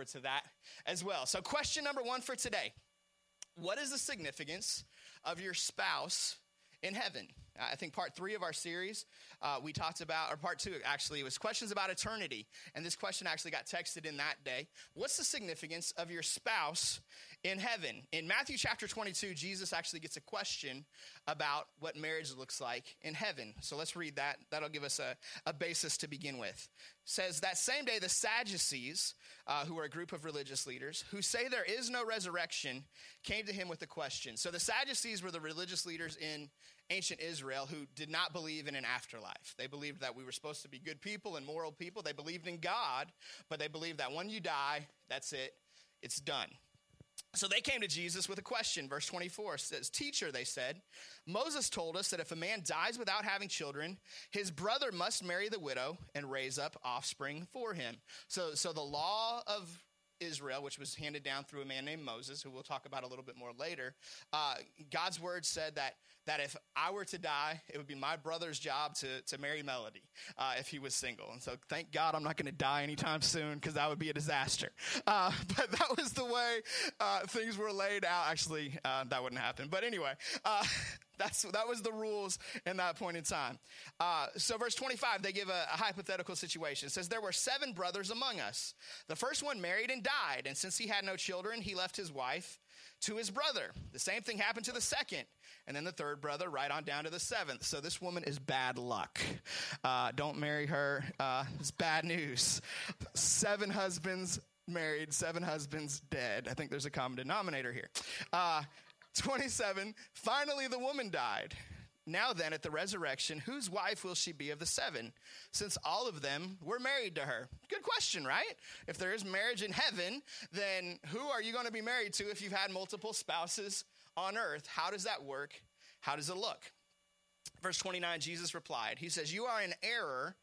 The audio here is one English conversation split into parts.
forward to that as well. So, question number one for today What is the significance of your spouse in heaven? I think part three of our series, uh, we talked about, or part two actually, was questions about eternity. And this question actually got texted in that day. What's the significance of your spouse in heaven? In Matthew chapter 22, Jesus actually gets a question about what marriage looks like in heaven. So let's read that. That'll give us a, a basis to begin with. says that same day, the Sadducees, uh, who are a group of religious leaders, who say there is no resurrection, came to him with a question. So the Sadducees were the religious leaders in ancient Israel who did not believe in an afterlife. They believed that we were supposed to be good people and moral people. They believed in God, but they believed that when you die, that's it, it's done. So they came to Jesus with a question. Verse 24 says, Teacher, they said, Moses told us that if a man dies without having children, his brother must marry the widow and raise up offspring for him. So, so the law of Israel, which was handed down through a man named Moses, who we'll talk about a little bit more later, uh, God's word said that that if I were to die, it would be my brother's job to, to marry Melody uh, if he was single. And so thank God I'm not going to die anytime soon because that would be a disaster. Uh, but that was the way uh, things were laid out. Actually, uh, that wouldn't happen. But anyway. Uh, that's, that was the rules in that point in time. Uh, so, verse 25, they give a, a, hypothetical situation. It says, There were seven brothers among us. The first one married and died, and since he had no children, he left his wife to his brother. The same thing happened to the second and then the third brother, right on down to the seventh. So this woman is bad luck. Uh, don't marry her. Uh, it's bad news. Seven husbands married, seven husbands dead. I think there's a common denominator here. Uh, 27, finally the woman died. Now then, at the resurrection, whose wife will she be of the seven, since all of them were married to her? Good question, right? If there is marriage in heaven, then who are you going to be married to if you've had multiple spouses on earth. How does that work? How does it look? Verse 29, Jesus replied, He says, You are in error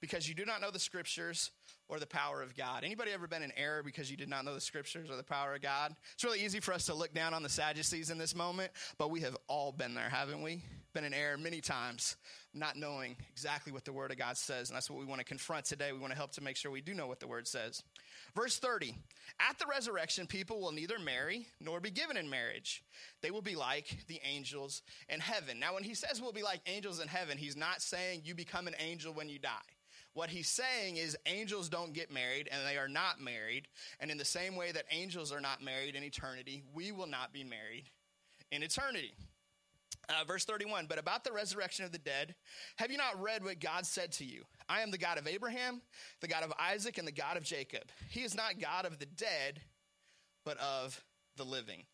because you do not know the scriptures or the power of God. Anybody ever been in error because you did not know the scriptures or the power of God? It's really easy for us to look down on the Sadducees in this moment, but we have all been there, haven't we? Been in error many times, not knowing exactly what the Word of God says. And that's what we want to confront today. We want to help to make sure we do know what the Word says. Verse 30 At the resurrection, people will neither marry nor be given in marriage. They will be like the angels in heaven. Now, when he says we'll be like angels in heaven, he's not saying you become an angel when you die. What he's saying is angels don't get married and they are not married. And in the same way that angels are not married in eternity, we will not be married in eternity. Uh, verse 31 But about the resurrection of the dead, have you not read what God said to you? I am the God of Abraham, the God of Isaac, and the God of Jacob. He is not God of the dead, but of the living.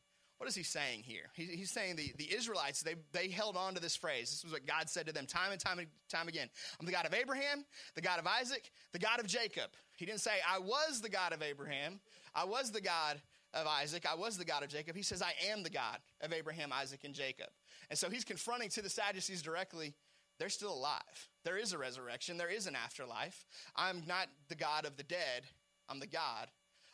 What is he saying here? He, he's saying the, the Israelites, they, they held on to this phrase. This was what God said to them time and time and time again. I'm the God of Abraham, the God of Isaac, the God of Jacob. He didn't say, I was the God of Abraham, I was the God of Isaac, I was the God of Jacob. He says, I am the God of Abraham, Isaac, and Jacob. And so he's confronting to the Sadducees directly, they're still alive. There is a resurrection, there is an afterlife. I'm not the God of the dead, I'm the God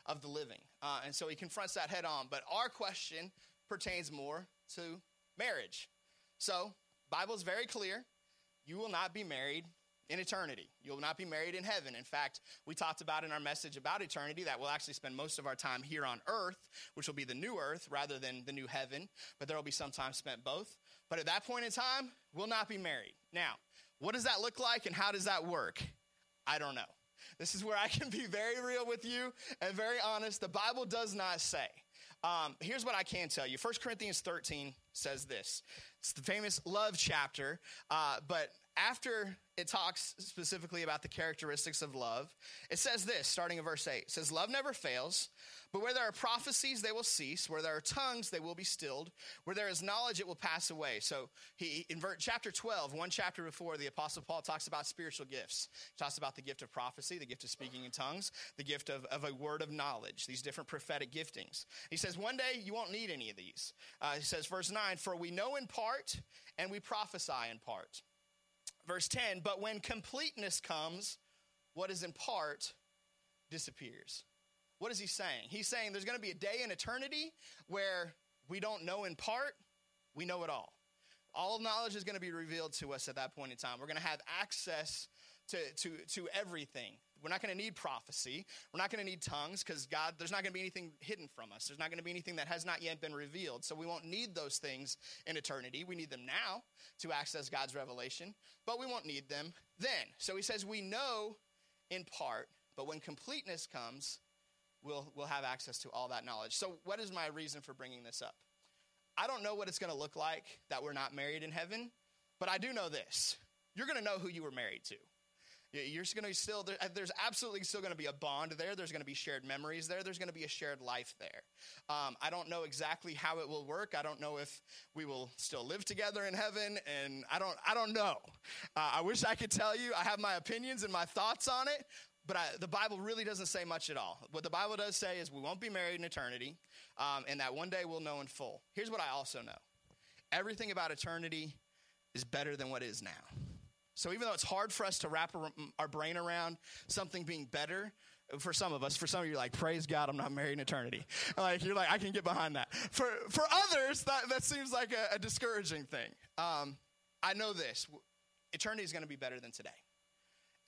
of the living. Uh, and so he confronts that head on. But our question pertains more to marriage. So, Bible is very clear. You will not be married in eternity. You will not be married in heaven. In fact, we talked about in our message about eternity that we'll actually spend most of our time here on earth, which will be the new earth rather than the new heaven, but there will be some time spent both. But at that point in time, we'll not be married. Now, what does that look like and how does that work? I don't know. This is where I can be very real with you and very honest. The Bible does not say. Um, here's what I can tell you 1 Corinthians 13 says this. It's the famous love chapter, uh, but after it talks specifically about the characteristics of love, it says this, starting in verse 8. It says, Love never fails. But where there are prophecies, they will cease. Where there are tongues, they will be stilled. Where there is knowledge, it will pass away. So he in chapter 12, one chapter before, the apostle Paul talks about spiritual gifts. He talks about the gift of prophecy, the gift of speaking in tongues, the gift of, of a word of knowledge, these different prophetic giftings. He says, one day you won't need any of these. Uh, he says, verse 9, for we know in part and we prophesy in part. Verse 10, but when completeness comes, what is in part disappears. What is he saying? He's saying there's going to be a day in eternity where we don't know in part, we know it all. All knowledge is going to be revealed to us at that point in time. We're going to have access to, to, to everything. We're not going to need prophecy. We're not going to need tongues because God, there's not going to be anything hidden from us. There's not going to be anything that has not yet been revealed. So we won't need those things in eternity. We need them now to access God's revelation, but we won't need them then. So he says, We know in part, but when completeness comes, we'll, we'll have access to all that knowledge. So, what is my reason for bringing this up? I don't know what it's going to look like that we're not married in heaven, but I do know this. You're going to know who you were married to. You're going to still, there's absolutely still going to be a bond there. There's going to be shared memories there. There's going to be a shared life there. Um, I don't know exactly how it will work. I don't know if we will still live together in heaven. And I don't, I don't know. Uh, I wish I could tell you. I have my opinions and my thoughts on it, but I, the Bible really doesn't say much at all. What the Bible does say is we won't be married in eternity, um, and that one day we'll know in full. Here's what I also know everything about eternity is better than what is now. So even though it's hard for us to wrap our brain around something being better, for some of us, for some of you, like, praise God, I'm not married in eternity. Like, you're like, I can get behind that. For, for others, that, that seems like a, a discouraging thing. Um, I know this eternity is going to be better than today.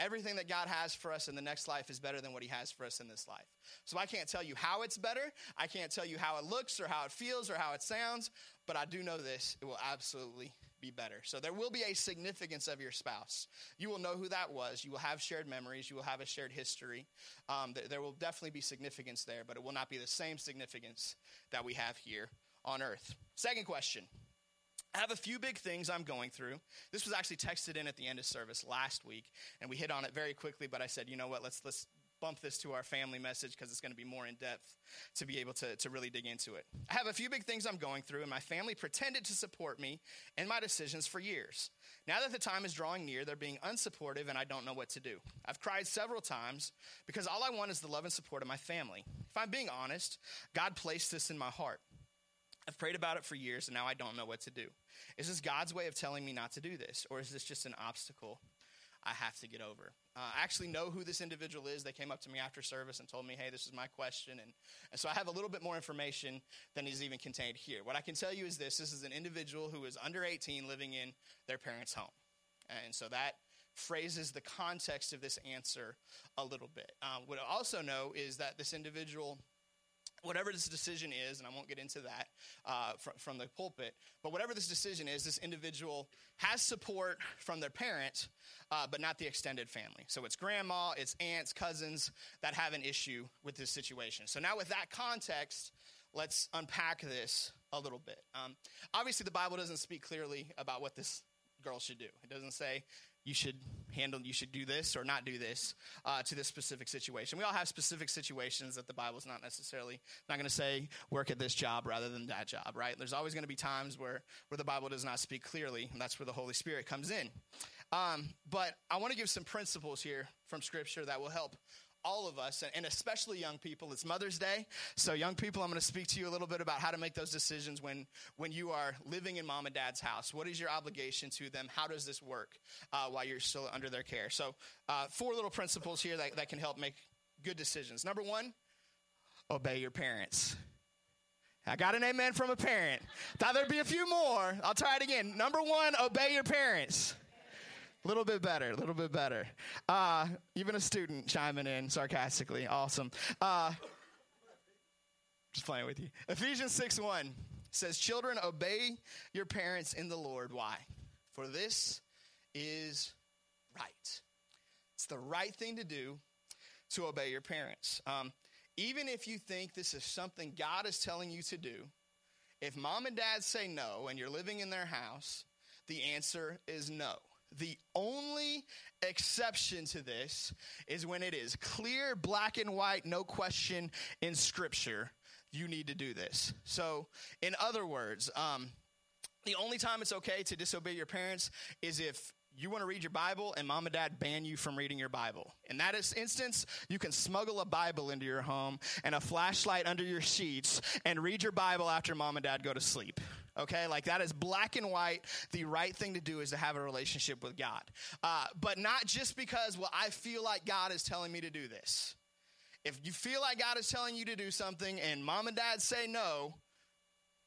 Everything that God has for us in the next life is better than what He has for us in this life. So I can't tell you how it's better. I can't tell you how it looks or how it feels or how it sounds, but I do know this it will absolutely be better. So there will be a significance of your spouse. You will know who that was. You will have shared memories. You will have a shared history. Um, there will definitely be significance there, but it will not be the same significance that we have here on earth. Second question. I have a few big things I'm going through. This was actually texted in at the end of service last week, and we hit on it very quickly. But I said, you know what? Let's let's bump this to our family message because it's going to be more in depth to be able to, to really dig into it. I have a few big things I'm going through, and my family pretended to support me and my decisions for years. Now that the time is drawing near, they're being unsupportive, and I don't know what to do. I've cried several times because all I want is the love and support of my family. If I'm being honest, God placed this in my heart. I've prayed about it for years, and now I don't know what to do. Is this God's way of telling me not to do this, or is this just an obstacle I have to get over. Uh, I actually know who this individual is. They came up to me after service and told me, hey, this is my question. And, and so I have a little bit more information than is even contained here. What I can tell you is this this is an individual who is under 18 living in their parents' home. And so that phrases the context of this answer a little bit. Uh, what I also know is that this individual whatever this decision is, and I won't get into that uh, from, from the pulpit, but whatever this decision is, this individual has support from their parents, uh, but not the extended family. So it's grandma, it's aunts, cousins that have an issue with this situation. So now, with that context, let's unpack this a little bit. Um, obviously, the Bible doesn't speak clearly about what this girl should do. It doesn't say you should handle, you should do this or not do this uh, to this specific situation. We all have specific situations that the Bible's not necessarily not going to say work at this job rather than that job, right? There's always going to be times where where the Bible does not speak clearly, and that's where the Holy Spirit comes in. Um, but I want to give some principles here from Scripture that will help all of us, and especially young people. It's Mother's Day. So, young people, I'm going to speak to you a little bit about how to make those decisions when, when you are living in mom and dad's house. What is your obligation to them? How does this work uh, while you're still under their care? So, uh, four little principles here that, that can help make good decisions. Number one, obey your parents. I got an amen from a parent. Thought there'd be a few more. I'll try it again. Number one, obey your parents. A little bit better, a little bit better. Uh, even a student chiming in sarcastically. Awesome. Uh, just playing with you. Ephesians 6 1 says, Children, obey your parents in the Lord. Why? For this is right. It's the right thing to do to obey your parents. Um, even if you think this is something God is telling you to do, if mom and dad say no and you're living in their house, the answer is no. The only exception to this is when it is clear, black and white, no question in Scripture, you need to do this. So, in other words, um, the only time it's okay to disobey your parents is if you want to read your Bible and mom and dad ban you from reading your Bible. In that instance, you can smuggle a Bible into your home and a flashlight under your sheets and read your Bible after mom and dad go to sleep. Okay, like that is black and white. The right thing to do is to have a relationship with God. Uh, but not just because, well, I feel like God is telling me to do this. If you feel like God is telling you to do something and mom and dad say no,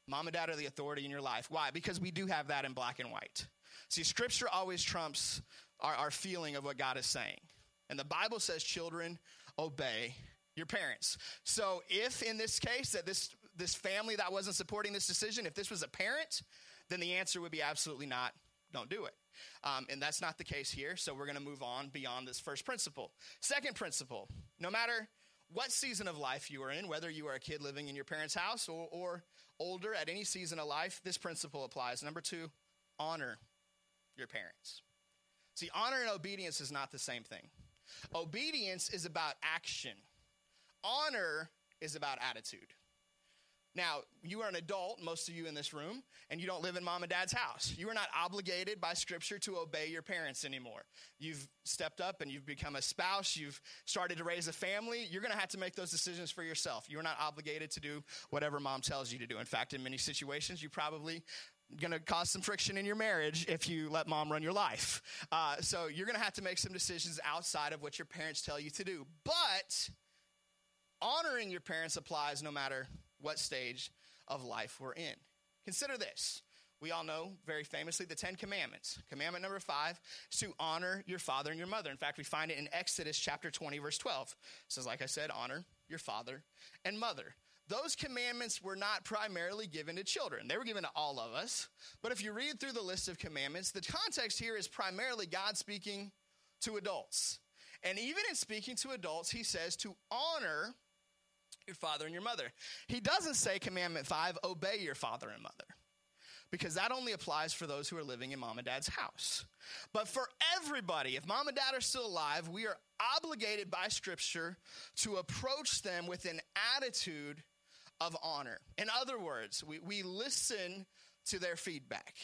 mom and dad are the authority in your life. Why? Because we do have that in black and white. See, scripture always trumps our, our feeling of what God is saying. And the Bible says, children, obey your parents. So if in this case that this this family that wasn't supporting this decision, if this was a parent, then the answer would be absolutely not. Don't do it. Um, and that's not the case here. So we're going to move on beyond this first principle. Second principle no matter what season of life you are in, whether you are a kid living in your parents' house or, or older at any season of life, this principle applies. Number two, honor your parents. See, honor and obedience is not the same thing. Obedience is about action, honor is about attitude. Now, you are an adult, most of you in this room, and you don't live in mom and dad's house. You are not obligated by scripture to obey your parents anymore. You've stepped up and you've become a spouse, you've started to raise a family. You're going to have to make those decisions for yourself. You're not obligated to do whatever mom tells you to do. In fact, in many situations, you probably going to cause some friction in your marriage if you let mom run your life. Uh, so you're going to have to make some decisions outside of what your parents tell you to do. But honoring your parents applies no matter what stage of life we're in. Consider this. We all know very famously the Ten Commandments. Commandment number five is to honor your father and your mother. In fact, we find it in Exodus chapter 20, verse 12. It says, like I said, honor your father and mother. Those commandments were not primarily given to children. They were given to all of us. But if you read through the list of commandments, the context here is primarily God speaking to adults. And even in speaking to adults, he says to honor your father and your mother. He doesn't say, Commandment 5, obey your father and mother, because that only applies for those who are living in mom and dad's house. But for everybody, if mom and dad are still alive, we are obligated by Scripture to approach them with an attitude of honor. In other words, we, we listen to their feedback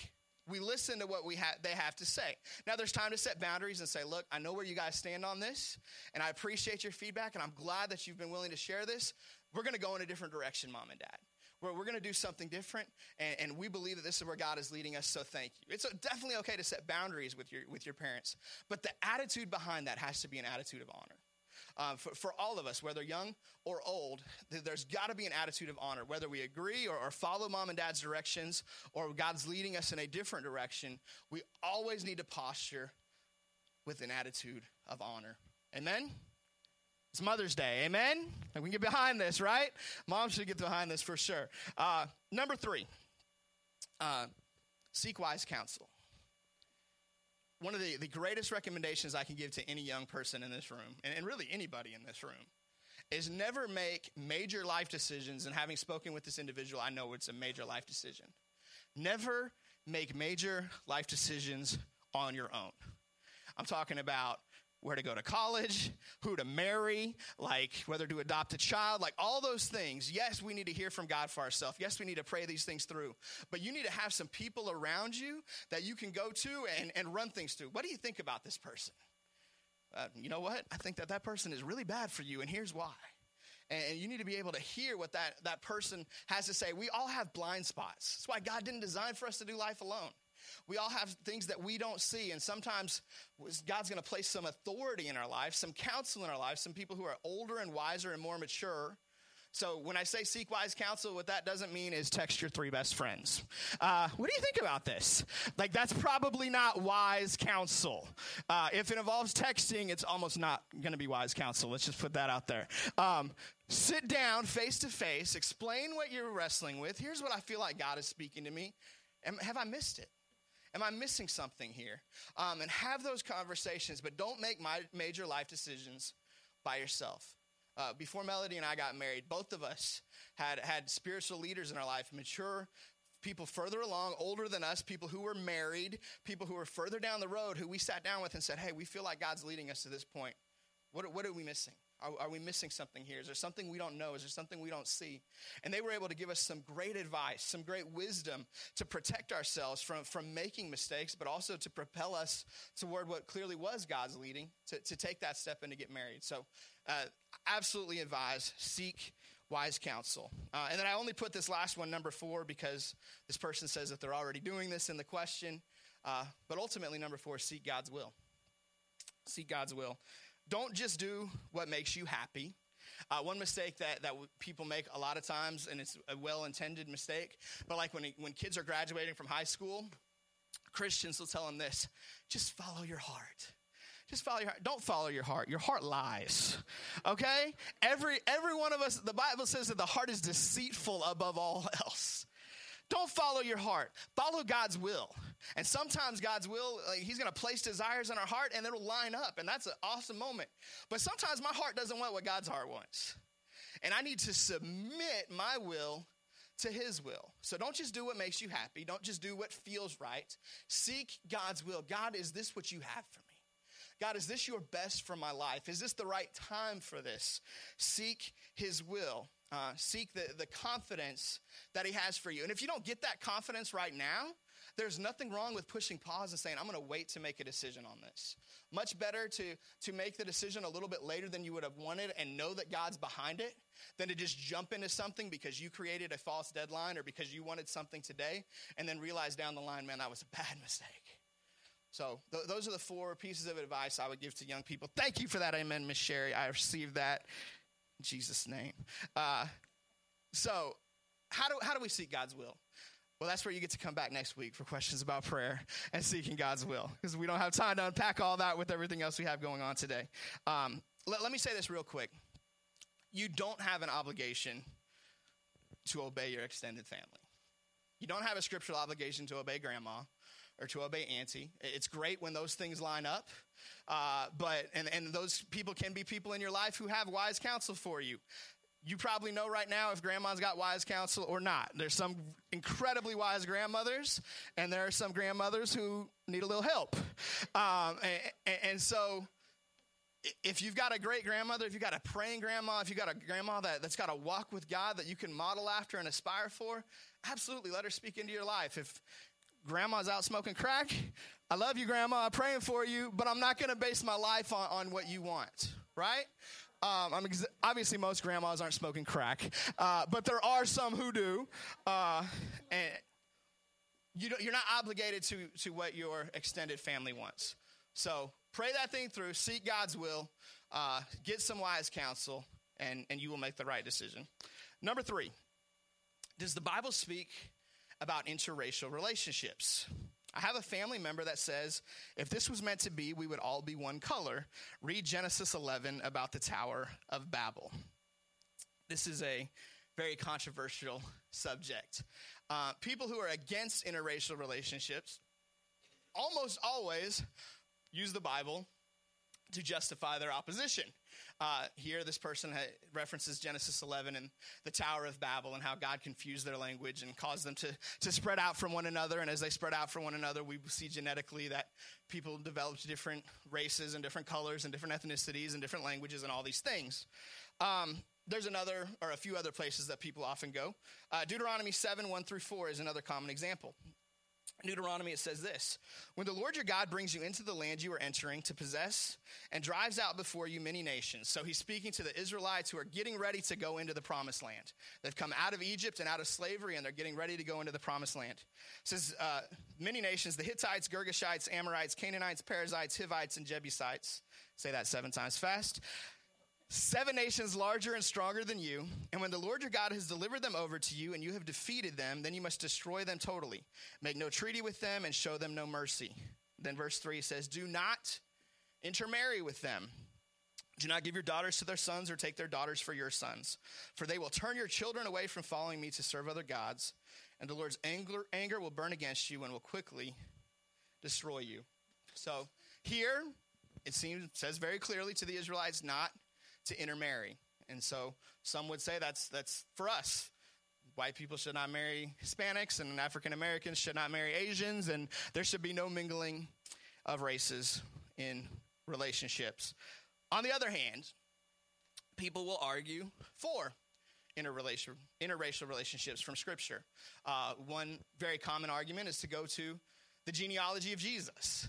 we listen to what we ha- they have to say. Now, there's time to set boundaries and say, look, I know where you guys stand on this, and I appreciate your feedback, and I'm glad that you've been willing to share this. We're going to go in a different direction, mom and dad. We're, we're going to do something different, and, and, we believe that this is where God is leading us, so thank you. It's uh, definitely okay to set boundaries with your, with your parents, but the attitude behind that has to be an attitude of honor uh, for, for, all of us, whether young or old, there's got to be an attitude of honor. Whether we agree or, or follow mom and dad's directions or God's leading us in a different direction, we always need to posture with an attitude of honor. Amen? It's Mother's Day. Amen? we can get behind this, right? Mom should get behind this for sure. Uh, number three, uh, seek wise counsel one of the, the greatest recommendations I can give to any young person in this room, and, and really anybody in this room, is never make major life decisions. And having spoken with this individual, I know it's a major life decision. Never make major life decisions on your own. I'm talking about where to go to college, who to marry, like whether to adopt a child, like all those things. Yes, we need to hear from God for ourselves. Yes, we need to pray these things through. But you need to have some people around you that you can go to and, and run things through. What do you think about this person? Uh, you know what? I think that that person is really bad for you, and here's why. And you need to be able to hear what that, that person has to say. We all have blind spots. That's why God didn't design for us to do life alone. We all have things that we don't see, and sometimes God's going to place some authority in our life, some counsel in our life, some people who are older and wiser and more mature. So when I say seek wise counsel, what that doesn't mean is text your three best friends. Uh, what do you think about this? Like that's probably not wise counsel. Uh, if it involves texting, it's almost not going to be wise counsel. Let's just put that out there. Um, sit down face to face, explain what you're wrestling with. Here's what I feel like God is speaking to me. have I missed it? Am I missing something here? Um, and have those conversations, but don't make my major life decisions by yourself. Uh, before Melody and I got married, both of us had had spiritual leaders in our life, mature people further along, older than us, people who were married, people who were further down the road, who we sat down with and said, "Hey, we feel like God's leading us to this point. What, what are we missing?" Are, are, we missing something here? Is there something we don't know? Is there something we don't see? And they were able to give us some great advice, some great wisdom to protect ourselves from, from making mistakes, but also to propel us toward what clearly was God's leading to, to take that step and to get married. So, uh, absolutely advise, seek wise counsel. Uh, and then I only put this last one, number four, because this person says that they're already doing this in the question. Uh, but ultimately, number four, seek God's will. Seek God's will. Don't just do what makes you happy. Uh, one mistake that, that people make a lot of times, and it's a well intended mistake, but like when, when kids are graduating from high school, Christians will tell them this just follow your heart. Just follow your heart. Don't follow your heart. Your heart lies. Okay? Every every one of us, the Bible says that the heart is deceitful above all else. Don't follow your heart. Follow God's will. And sometimes God's will, like, He's going to place desires in our heart and it'll line up. And that's an awesome moment. But sometimes my heart doesn't want what God's heart wants. And I need to submit my will to His will. So don't just do what makes you happy. Don't just do what feels right. Seek God's will. God, is this what you have for me? God, is this your best for my life? Is this the right time for this? Seek His will. Uh, seek the, the confidence that He has for you. And if you don't get that confidence right now, there's nothing wrong with pushing pause and saying, I'm to wait to make a decision on this. Much better to, to make the decision a little bit later than you would have wanted and know that God's behind it than to just jump into something because you created a false deadline or because you wanted something today and then realize down the line, man, that was a bad mistake. So th- those are the four pieces of advice I would give to young people. Thank you for that, Amen, Miss Sherry. I received that Jesus' name. Uh, so how do how do we seek God's will? Well, that's where you get to come back next week for questions about prayer and seeking God's will, because we don't have time to unpack all that with everything else we have going on today. Um, let, let me say this real quick: you don't have an obligation to obey your extended family. You don't have a scriptural obligation to obey grandma or to obey auntie. It's great when those things line up. Uh, but, and, and those people can be people in your life who have wise counsel for you. You probably know right now if grandma's got wise counsel or not. There's some incredibly wise grandmothers, and there are some grandmothers who need a little help. Um, and, and so, if you've got a great grandmother, if you've got a praying grandma, if you've got a grandma that, that's got a walk with God that you can model after and aspire for, absolutely let her speak into your life. If grandma's out smoking crack. I love you, grandma. I'm praying for you, but I'm not going to base my life on, on what you want, right? Um, I'm ex- obviously, most grandmas aren't smoking crack, uh, but there are some who do. Uh, and you you're not obligated to, to what your extended family wants. So pray that thing through, seek God's will, uh, get some wise counsel, and, and you will make the right decision. Number three, does the Bible speak about interracial relationships. I have a family member that says, if this was meant to be, we would all be one color. Read Genesis 11 about the Tower of Babel. This is a very controversial subject. Uh, people who are against interracial relationships almost always use the Bible to justify their opposition. Uh, here, this person references Genesis 11 and the Tower of Babel and how God confused their language and caused them to, to spread out from one another. And as they spread out from one another, we see genetically that people developed different races and different colors and different ethnicities and different languages and all these things. Um, there's another, or a few other places that people often go. Uh, Deuteronomy 7 1 through 4 is another common example. Deuteronomy, it says this When the Lord your God brings you into the land you are entering to possess and drives out before you many nations. So he's speaking to the Israelites who are getting ready to go into the promised land. They've come out of Egypt and out of slavery, and they're getting ready to go into the promised land. It says, uh, Many nations, the Hittites, Girgashites, Amorites, Canaanites, Perizzites, Hivites, and Jebusites. Say that seven times fast seven nations larger and stronger than you. And when the Lord your God has delivered them over to you and you have defeated them, then you must destroy them totally. Make no treaty with them and show them no mercy. Then verse 3 says, Do not intermarry with them. Do not give your daughters to their sons or take their daughters for your sons, for they will turn your children away from following me to serve other gods, and the Lord's anger, anger will burn against you and will quickly destroy you. So here, it seems says very clearly to the Israelites not to intermarry. And so some would say that's, that's for us. White people should not marry Hispanics, and African Americans should not marry Asians, and there should be no mingling of races in relationships. On the other hand, people will argue for interracial, interracial relationships from Scripture. Uh, one very common argument is to go to the genealogy of Jesus.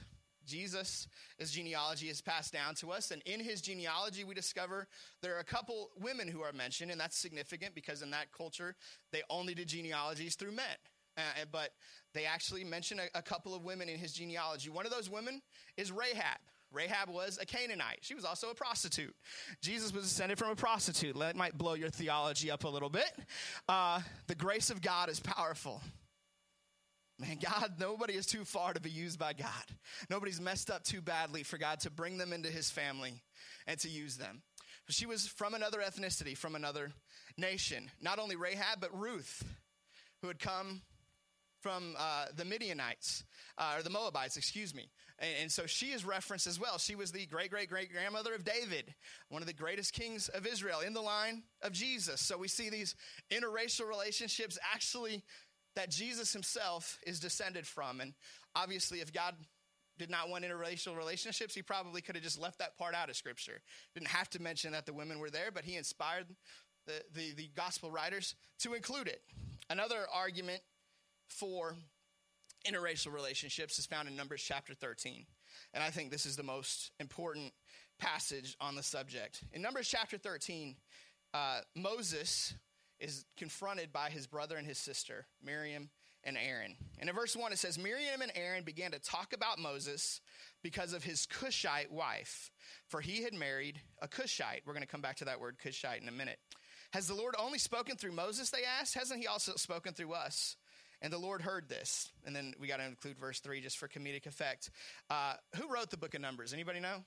Jesus' genealogy is passed down to us. And in his genealogy, we discover there are a couple women who are mentioned. And that's significant because in that culture, they only did genealogies through men. Uh, but they actually mention a, a couple of women in his genealogy. One of those women is Rahab. Rahab was a Canaanite. She was also a prostitute. Jesus was descended from a prostitute. That might blow your theology up a little bit. Uh, the grace of God is powerful. Man, God, nobody is too far to be used by God. Nobody's messed up too badly for God to bring them into his family and to use them. She was from another ethnicity, from another nation. Not only Rahab, but Ruth, who had come from uh, the Midianites, uh, or the Moabites, excuse me. And, and, so she is referenced as well. She was the great great great grandmother of David, one of the greatest kings of Israel, in the line of Jesus. So we see these interracial relationships actually that Jesus himself is descended from. And obviously, if God did not want interracial relationships, he probably could have just left that part out of Scripture. Didn't have to mention that the women were there, but he inspired the, the, the gospel writers to include it. Another argument for interracial relationships is found in Numbers chapter 13. And I think this is the most important passage on the subject. In Numbers chapter 13, uh, Moses is confronted by his brother and his sister, Miriam and Aaron. And in verse 1, it says Miriam and Aaron began to talk about Moses because of his Cushite wife, for he had married a Cushite. We're going to come back to that word Cushite in a minute. Has the Lord only spoken through Moses, they asked? Hasn't he also spoken through us? And the Lord heard this. And then we got to include verse 3 just for comedic effect. Uh, who wrote the book of Numbers? Anybody know?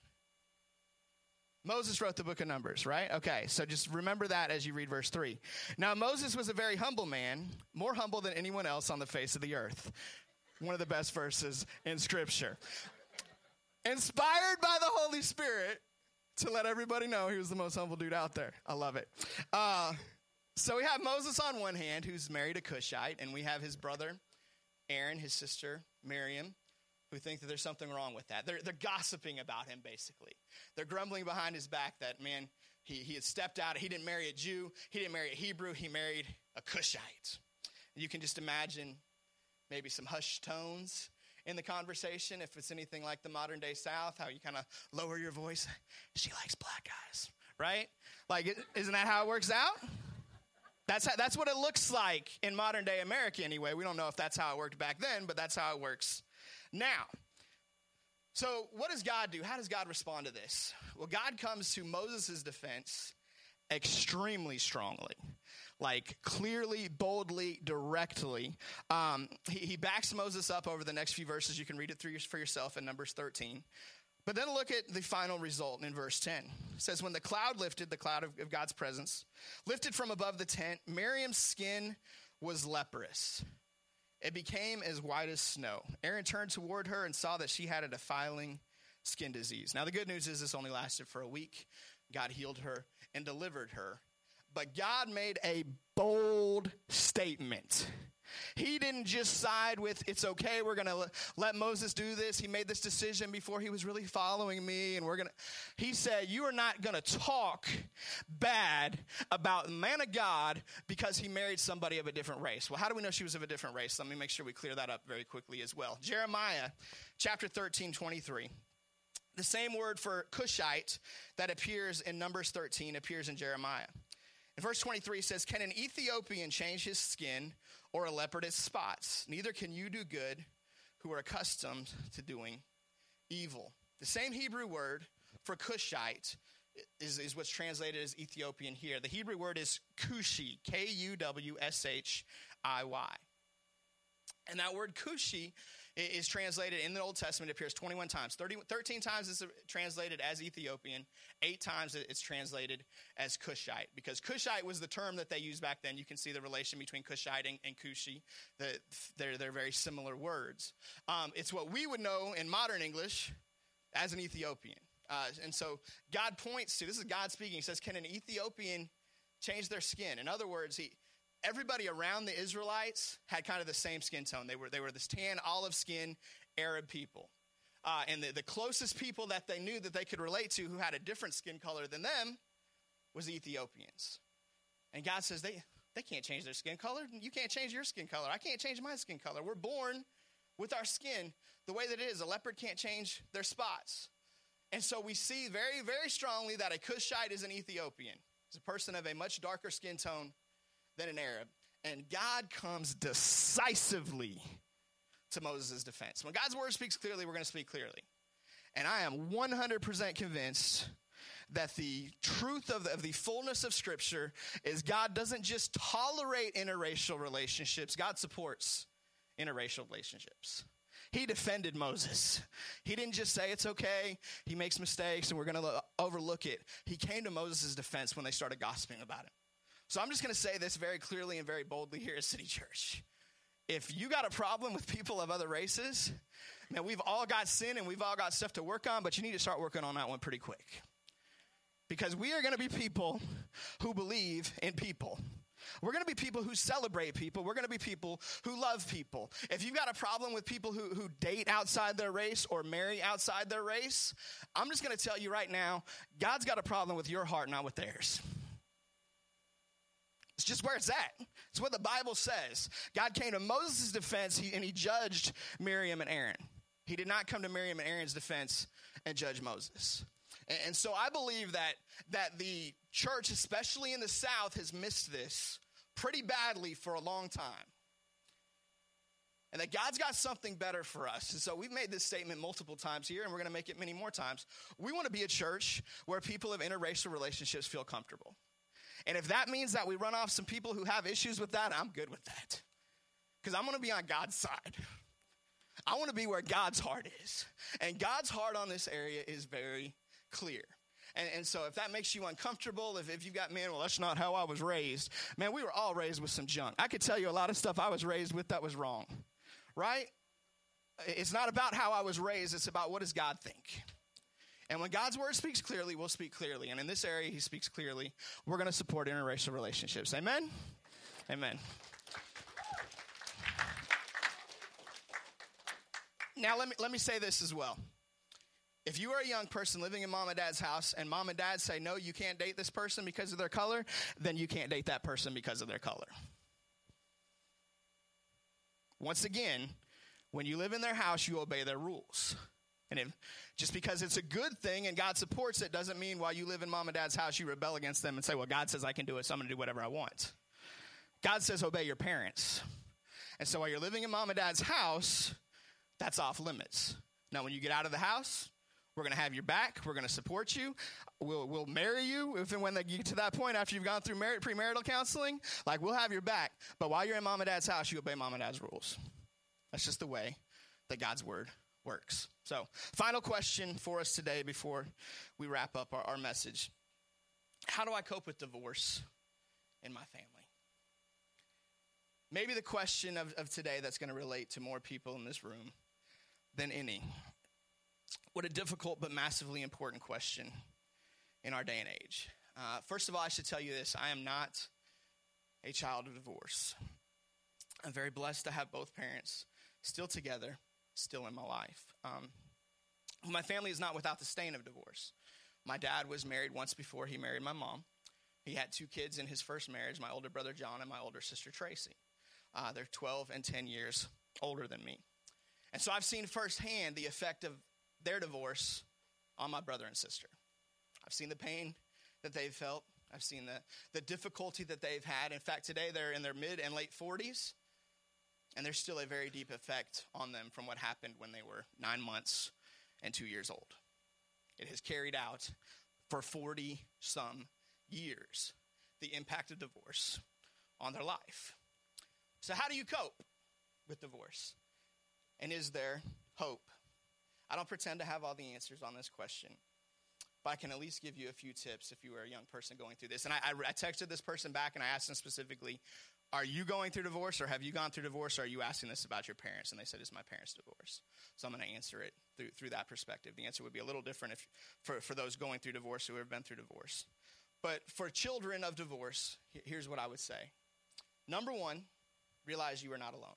Moses wrote the book of Numbers, right? Okay, so just remember that as you read verse 3. Now, Moses was a very humble man, more humble than anyone else on the face of the earth. One of the best verses in Scripture. Inspired by the Holy Spirit to let everybody know he was the most humble dude out there. I love it. Uh, so we have Moses on one hand, who's married a Cushite, and we have his brother Aaron, his sister Miriam, who think that there's something wrong with that. They're, they're gossiping about him, basically. They're grumbling behind his back that, man, he, he had stepped out. He didn't marry a Jew, he didn't marry a Hebrew, he married a Cushite. You can just imagine maybe some hushed tones in the conversation if it's anything like the modern day South, how you kind of lower your voice. She likes black guys, right? Like, isn't that how it works out? That's, how, that's what it looks like in modern day America, anyway. We don't know if that's how it worked back then, but that's how it works now. So, what does God do? How does God respond to this? Well, God comes to Moses' defense extremely strongly like clearly, boldly, directly. Um, he, he, backs Moses up over the next few verses. You can read it through for yourself in Numbers 13. But then look at the final result in verse 10. It says, When the cloud lifted, the cloud of, of God's presence, lifted from above the tent, Miriam's skin was leprous. It became as white as snow. Aaron turned toward her and saw that she had a defiling skin disease. Now, the good news is this only lasted for a week. God healed her and delivered her. But God made a bold statement. He didn't just side with, it's okay, we're going to let Moses do this. He made this decision before he was really following me, and we're going to. He said, You are not going to talk bad about the man of God because he married somebody of a different race. Well, how do we know she was of a different race? Let me make sure we clear that up very quickly as well. Jeremiah chapter 13, 23. The same word for Cushite that appears in Numbers 13 appears in Jeremiah. In verse 23 says, Can an Ethiopian change his skin or a leopard its spots? Neither can you do good who are accustomed to doing evil. The same Hebrew word for Cushite is, is what's translated as Ethiopian here. The Hebrew word is Cushi, K U W S H I Y. And that word Kushi is translated in the Old Testament, it appears 21 times. 30, 13 times it's translated as Ethiopian, eight times it's translated as Cushite, because Cushite was the term that they used back then. You can see the relation between Cushite and, and Cushi. The, they're, they're very similar words. Um, it's what we would know in modern English as an Ethiopian. Uh, and so God points to this is God speaking. He says, Can an Ethiopian change their skin? In other words, he, everybody around the Israelites had kind of the same skin tone. They were, they were this tan, olive skin Arab people. Uh, and the, the closest people that they knew that they could relate to who had a different skin color than them was Ethiopians. And God says, they, they can't change their skin color. You can't change your skin color. I can't change my skin color. We're born with our skin the way that it is. A leopard can't change their spots. And so we see very, very strongly that a Cushite is an Ethiopian. It's a person of a much darker skin tone than an Arab. And God comes decisively to Moses' defense. When God's word speaks clearly, we're going to speak clearly. And I am 100% convinced that the truth of the, of the, fullness of Scripture is God doesn't just tolerate interracial relationships, God supports interracial relationships. He defended Moses. He didn't just say it's okay, he makes mistakes and we're going to overlook it. He came to Moses' defense when they started gossiping about him. So I'm just going to say this very clearly and very boldly here at City Church. If you got a problem with people of other races, man, we've all got sin and we've all got stuff to work on, but you need to start working on that one pretty quick. Because we are going to be people who believe in people. We're going to be people who celebrate people. We're going to be people who love people. If you've got a problem with people who, who date outside their race or marry outside their race, I'm just going to tell you right now God's got a problem with your heart, not with theirs. It's just where it's at. It's what the Bible says. God came to Moses' defense and he judged Miriam and Aaron. He did not come to Miriam and Aaron's defense and judge Moses. And so I believe that, that the church, especially in the South, has missed this pretty badly for a long time. And that God's got something better for us. And so we've made this statement multiple times here, and we're going to make it many more times. We want to be a church where people of interracial relationships feel comfortable. And if that means that we run off some people who have issues with that, I'm good with that. Because I'm going to be on God's side. I want to be where God's heart is. And God's heart on this area is very clear. And, and so if that makes you uncomfortable, if, if you've got, man, well, that's not how I was raised. Man, we were all raised with some junk. I could tell you a lot of stuff I was raised with that was wrong, right? It's not about how I was raised, it's about what does God think. And when God's word speaks clearly, we'll speak clearly. And in this area, he speaks clearly. We're going to support interracial relationships. Amen? Amen. Now, let me, let me say this as well. If you are a young person living in mom and dad's house and mom and dad say, no, you can't date this person because of their color, then you can't date that person because of their color. Once again, when you live in their house, you obey their rules. And if, just because it's a good thing and God supports it doesn't mean while you live in mom and dad's house, you rebel against them and say, well, God says I can do it, so I'm going to do whatever I want. God says obey your parents. And so while you're living in mom and dad's house, that's off limits. Now, when you get out of the house, we're going to have your back. We're going to support you. We'll, we'll marry you if and when they get to that point after you've gone through mar- premarital counseling. Like, we'll have your back. But while you're in mom and dad's house, you obey mom and dad's rules. That's just the way that God's word works. So, final question for us today before we wrap up our, our message How do I cope with divorce in my family? Maybe the question of, of today that's going to relate to more people in this room than any. What a difficult but massively important question in our day and age. Uh, first of all, I should tell you this I am not a child of divorce. I'm very blessed to have both parents still together, still in my life. Um, my family is not without the stain of divorce. My dad was married once before he married my mom. He had two kids in his first marriage my older brother John and my older sister Tracy. Uh, they're 12 and 10 years older than me. And so I've seen firsthand the effect of their divorce on my brother and sister. I've seen the pain that they've felt. I've seen the, the difficulty that they've had. In fact, today they're in their mid and late 40s, and there's still a very deep effect on them from what happened when they were nine months and two years old. It has carried out for 40 some years the impact of divorce on their life. So, how do you cope with divorce? And is there hope? I don't pretend to have all the answers on this question, but I can at least give you a few tips if you are a young person going through this. And I, I, texted this person back and I asked them specifically, Are you going through divorce or have you gone through divorce or are you asking this about your parents? And they said, It's my parents' divorce. So I'm going to answer it through, through that perspective. The answer would be a little different if, for, for those going through divorce who have been through divorce. But for children of divorce, here's what I would say. Number one, realize you are not alone.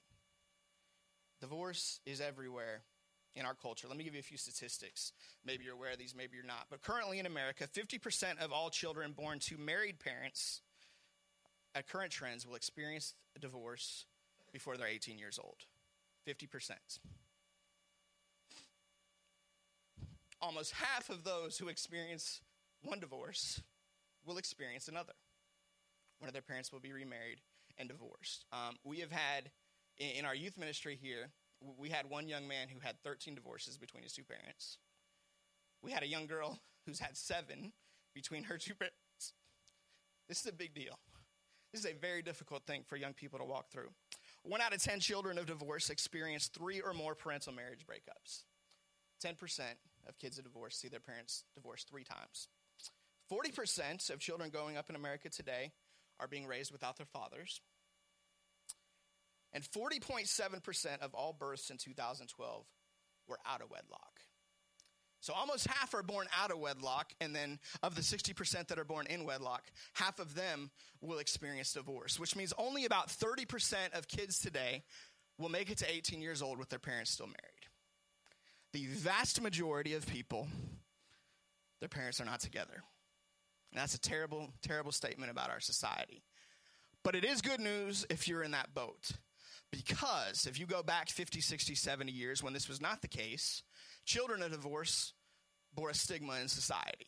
Divorce is everywhere in our culture. Let me give you a few statistics. Maybe you're aware of these, maybe you're not. But currently in America, 50% of all children born to married parents at current trends will experience a divorce before they're 18 years old. 50%. Almost half of those who experience one divorce will experience another. One of their parents will be remarried and divorced. Um, we have had in, in our youth ministry here we had one young man who had 13 divorces between his two parents. We had a young girl who's had seven between her two parents. This is a big deal. This is a very difficult thing for young people to walk through. One out of 10 children of divorce experience three or more parental marriage breakups. 10% of kids of divorce see their parents divorced three times. 40% of children growing up in America today are being raised without their fathers. And 40.7% of all births in 2012 were out of wedlock. So almost half are born out of wedlock, and then of the 60% that are born in wedlock, half of them will experience divorce, which means only about 30% of kids today will make it to 18 years old with their parents still married. The vast majority of people, their parents are not together. And that's a terrible, terrible statement about our society. But it is good news if you're in that boat. Because if you go back 50, 60, 70 years when this was not the case, children of divorce bore a stigma in society.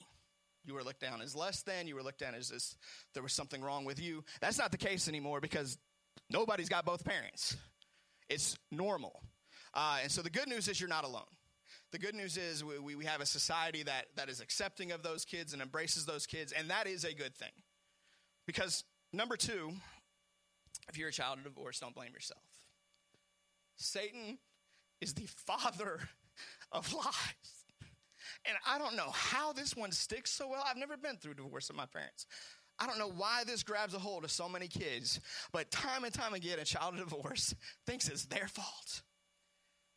You were looked down as less than, you were looked down as this, there was something wrong with you. That's not the case anymore because nobody's got both parents. It's normal. Uh, and so the good news is you're not alone. The good news is we, we have a society that, that is accepting of those kids and embraces those kids, and that is a good thing. Because, number two, if you're a child of divorce, don't blame yourself. Satan is the father of lies. And I don't know how this one sticks so well. I've never been through divorce with my parents. I don't know why this grabs a hold of so many kids, but time and time again, a child of divorce thinks it's their fault.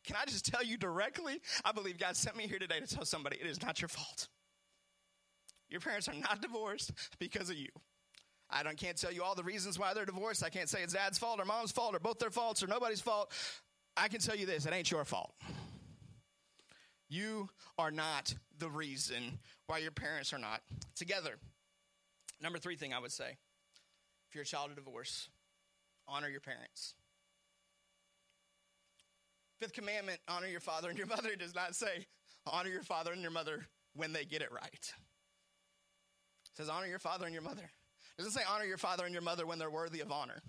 Can I just tell you directly? I believe God sent me here today to tell somebody it is not your fault. Your parents are not divorced because of you. I don't, can't tell you all the reasons why they're divorced. I can't say it's dad's fault or mom's fault or both their faults or nobody's fault. I can tell you this it ain't your fault. You are not the reason why your parents are not together. Number three thing I would say if you're a child of divorce, honor your parents. Fifth commandment honor your father and your mother does not say honor your father and your mother when they get it right. It says honor your father and your mother. It doesn't say honor your father and your mother when they're worthy of honor.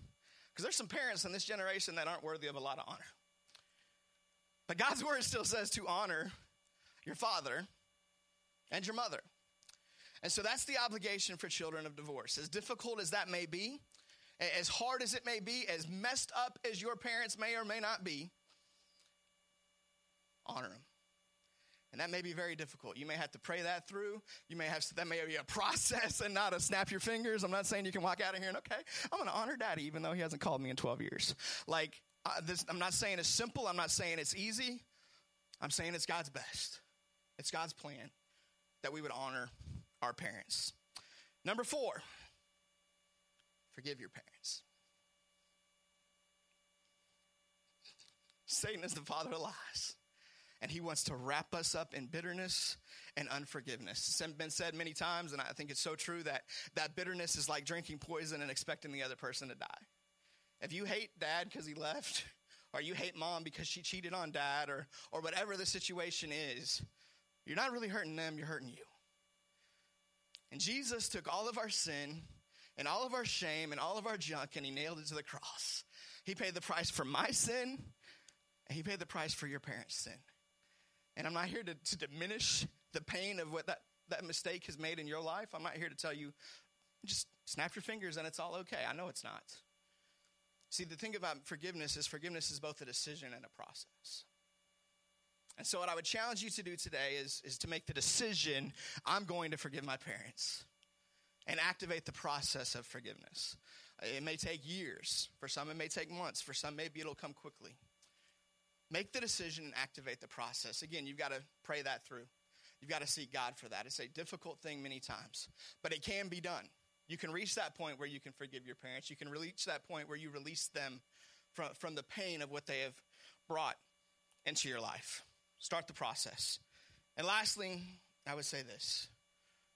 Because there's some parents in this generation that aren't worthy of a lot of honor. But God's word still says to honor your father and your mother. And so that's the obligation for children of divorce. As difficult as that may be, as hard as it may be, as messed up as your parents may or may not be, honor them. And that may be very difficult. You may have to pray that through. You may have that may be a process and not a snap your fingers. I'm not saying you can walk out of here and okay, I'm going to honor Daddy even though he hasn't called me in 12 years. Like uh, this, I'm not saying it's simple. I'm not saying it's easy. I'm saying it's God's best. It's God's plan that we would honor our parents. Number four, forgive your parents. Satan is the father of lies and he wants to wrap us up in bitterness and unforgiveness. It's been said many times, and I think it's so true that that bitterness is like drinking poison and expecting the other person to die. If you hate dad because he left, or you hate mom because she cheated on dad, or, or whatever the situation is, you're not really hurting them, you're hurting you. And Jesus took all of our sin and all of our shame and all of our junk and he nailed it to the cross. He paid the price for my sin and he paid the price for your parents' sin. And I'm not here to, to diminish the pain of what that, that mistake has made in your life. I'm not here to tell you, just snap your fingers and it's all okay. I know it's not. See, the thing about forgiveness is forgiveness is both a decision and a process. And so, what I would challenge you to do today is, is to make the decision I'm going to forgive my parents and activate the process of forgiveness. Uh, it may take years. For some, it may take months. For some, maybe it'll come quickly. Make the decision and activate the process. Again, you've got to pray that through. You've got to seek God for that. It's a difficult thing many times, but it can be done. You can reach that point where you can forgive your parents. You can reach that point where you release them from, from the pain of what they have brought into your life. Start the process. And lastly, I would say this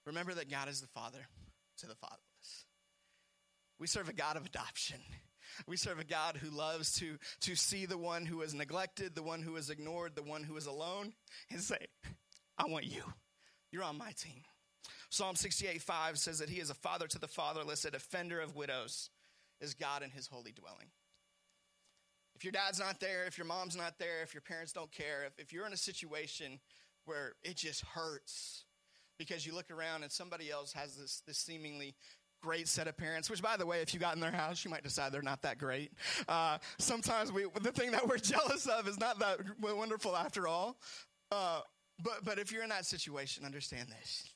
remember that God is the Father to the fatherless. We serve a God of adoption. We serve a God who loves to, to see the one who is neglected, the one who is ignored, the one who is alone, and say, I want you. You're on my team. Psalm 68 5 says that he is a father to the fatherless, a defender of widows, is God in his holy dwelling. If your dad's not there, if your mom's not there, if your parents don't care, if, if you're in a situation where it just hurts because you look around and somebody else has this, this seemingly great set of parents, which, by the way, if you got in their house, you might decide they're not that great. Uh, sometimes we, the thing that we're jealous of is not that wonderful after all. Uh, but, but if you're in that situation, understand this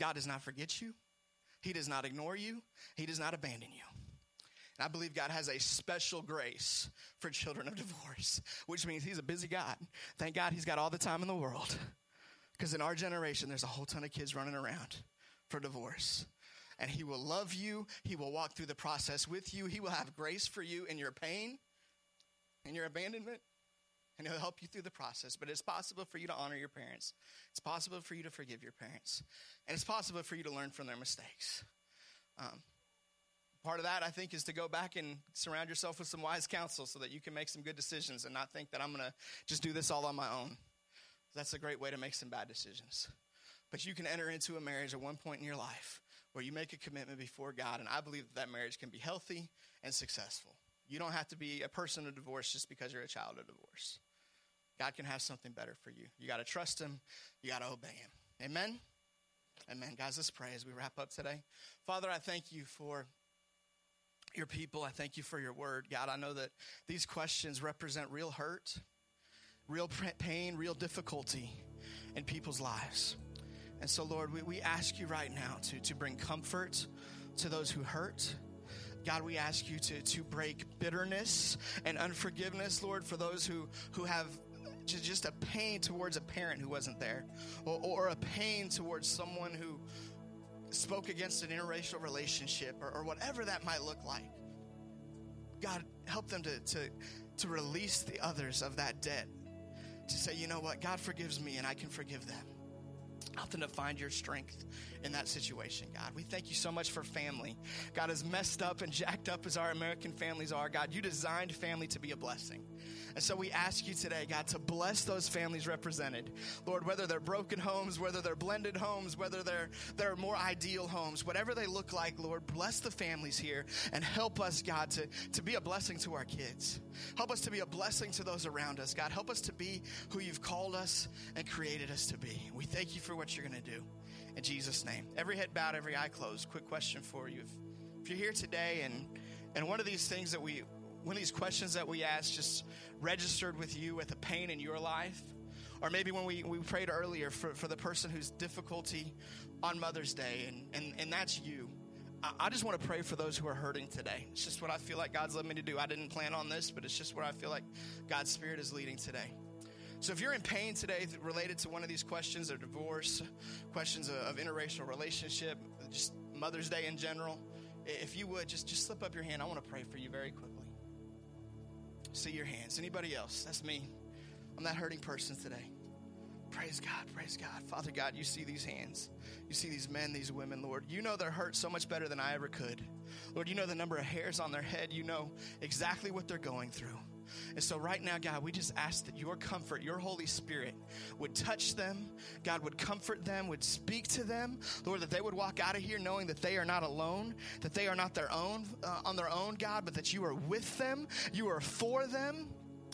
God does not forget you, He does not ignore you, He does not abandon you. And I believe God has a special grace for children of divorce, which means He's a busy God. Thank God He's got all the time in the world. Because in our generation, there's a whole ton of kids running around for divorce. And He will love you, He will walk through the process with you, He will have grace for you in your pain, in your abandonment, and He'll help you through the process. But it's possible for you to honor your parents, it's possible for you to forgive your parents, and it's possible for you to learn from their mistakes. Um, part of that, I think, is to go back and surround yourself with some wise counsel so that you can make some good decisions and not think that I'm going to just do this all on my own. That's a great way to make some bad decisions. But you can enter into a marriage at one point in your life where you make a commitment before God, and I believe that, that marriage can be healthy and successful. You don't have to be a person of divorce just because you're a child of divorce. God can have something better for you. You got to trust Him, you got to obey Him. Amen? Amen. Guys, let's pray as we wrap up today. Father, I thank you for your people. I thank you for your word. God, I know that these questions represent real hurt, real pain, real difficulty in people's lives. And so, Lord, we, we ask you right now to, to bring comfort to those who hurt. God, we ask you to, to break bitterness and unforgiveness, Lord, for those who, who have just a pain towards a parent who wasn't there, or, or a pain towards someone who spoke against an interracial relationship, or, or whatever that might look like. God, help them to, to, to release the others of that debt, to say, you know what, God forgives me and I can forgive them. Help them to find your strength in that situation, God. We thank you so much for family. God, as messed up and jacked up as our American families are, God, you designed family to be a blessing. And so we ask you today, God, to bless those families represented. Lord, whether they're broken homes, whether they're blended homes, whether they're, they're more ideal homes, whatever they look like, Lord, bless the families here and help us, God, to, to be a blessing to our kids. Help us to be a blessing to those around us, God. Help us to be who you've called us and created us to be. We thank you for what you're going to do. In Jesus' name. Every head bowed, every eye closed. Quick question for you. If, if you're here today and, and one of these things that we, of these questions that we ask just registered with you with a pain in your life, or maybe when we, we prayed earlier for, for the person who's difficulty on Mother's Day, and, and, and that's you. I, I just want to pray for those who are hurting today. It's just what I feel like God's led me to do. I didn't plan on this, but it's just what I feel like God's Spirit is leading today. So if you're in pain today related to one of these questions, or divorce, questions of interracial relationship, just Mother's Day in general, if you would just just slip up your hand. I want to pray for you very quickly. See your hands. Anybody else? That's me. I'm that hurting person today. Praise God, praise God. Father God, you see these hands. You see these men, these women, Lord. You know their hurt so much better than I ever could. Lord, you know the number of hairs on their head. You know exactly what they're going through. And so, right now, God, we just ask that your comfort, your Holy Spirit, would touch them. God would comfort them, would speak to them. Lord, that they would walk out of here knowing that they are not alone, that they are not their own uh, on their own, God, but that you are with them, you are for them.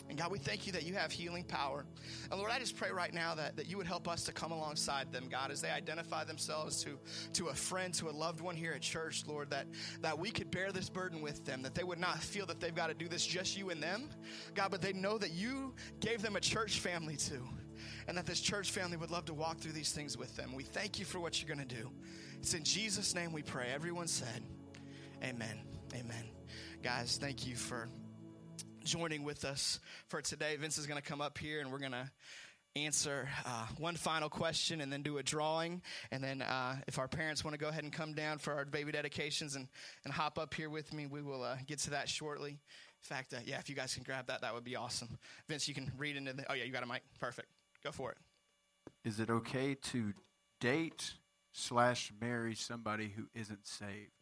And God, we thank you that you have healing power. And Lord, I just pray right now that, that you would help us to come alongside them, God, as they identify themselves to, to a friend, to a loved one here at church, Lord, that, that we could bear this burden with them, that they would not feel that they've got to do this just you and them, God, but they know that you gave them a church family too. And that this church family would love to walk through these things with them. We thank you for what you're going to do. It's in Jesus' name we pray. Everyone said, Amen. Amen. Guys, thank you for joining with us for today. Vince is going to come up here and we're going to answer uh, one final question and then do a drawing. And then uh, if our parents want to go ahead and come down for our baby dedications and, and hop up here with me, we will uh, get to that shortly. In fact, uh, yeah, if you guys can grab that, that would be awesome. Vince, you can read into the. Oh, yeah, you got a mic. Perfect. Go for it. Is it okay to date slash marry somebody who isn't saved?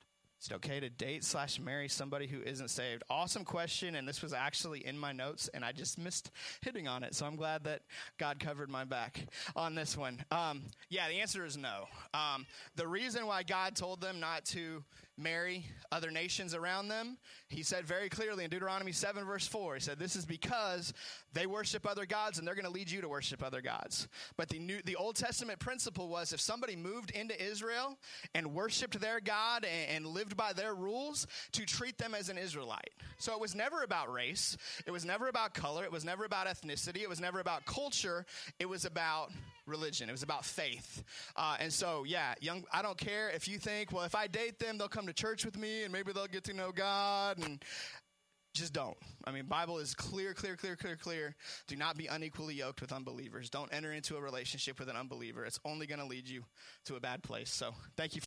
Is it okay to date slash marry somebody who isn't saved? Awesome question, and this was actually in my notes, and I just missed hitting on it. So I'm glad that God covered my back on this one. Um, yeah, the answer is no. Um, the reason why God told them not to marry other nations around them. He said very clearly in Deuteronomy 7, verse 4, he said, This is because they worship other gods and they're going to lead you to worship other gods. But the, new, the Old Testament principle was if somebody moved into Israel and worshiped their God and, and lived by their rules, to treat them as an Israelite. So it was never about race, it was never about color, it was never about ethnicity, it was never about culture, it was about religion. It was about faith. Uh, and so, yeah, young, I don't care if you think, well, if I date them, they'll come to church with me and maybe they'll get to know God and just don't. I mean, Bible is clear, clear, clear, clear, clear. Do not be unequally yoked with unbelievers. Don't enter into a relationship with an unbeliever. It's only going to lead you to a bad place. So, thank you.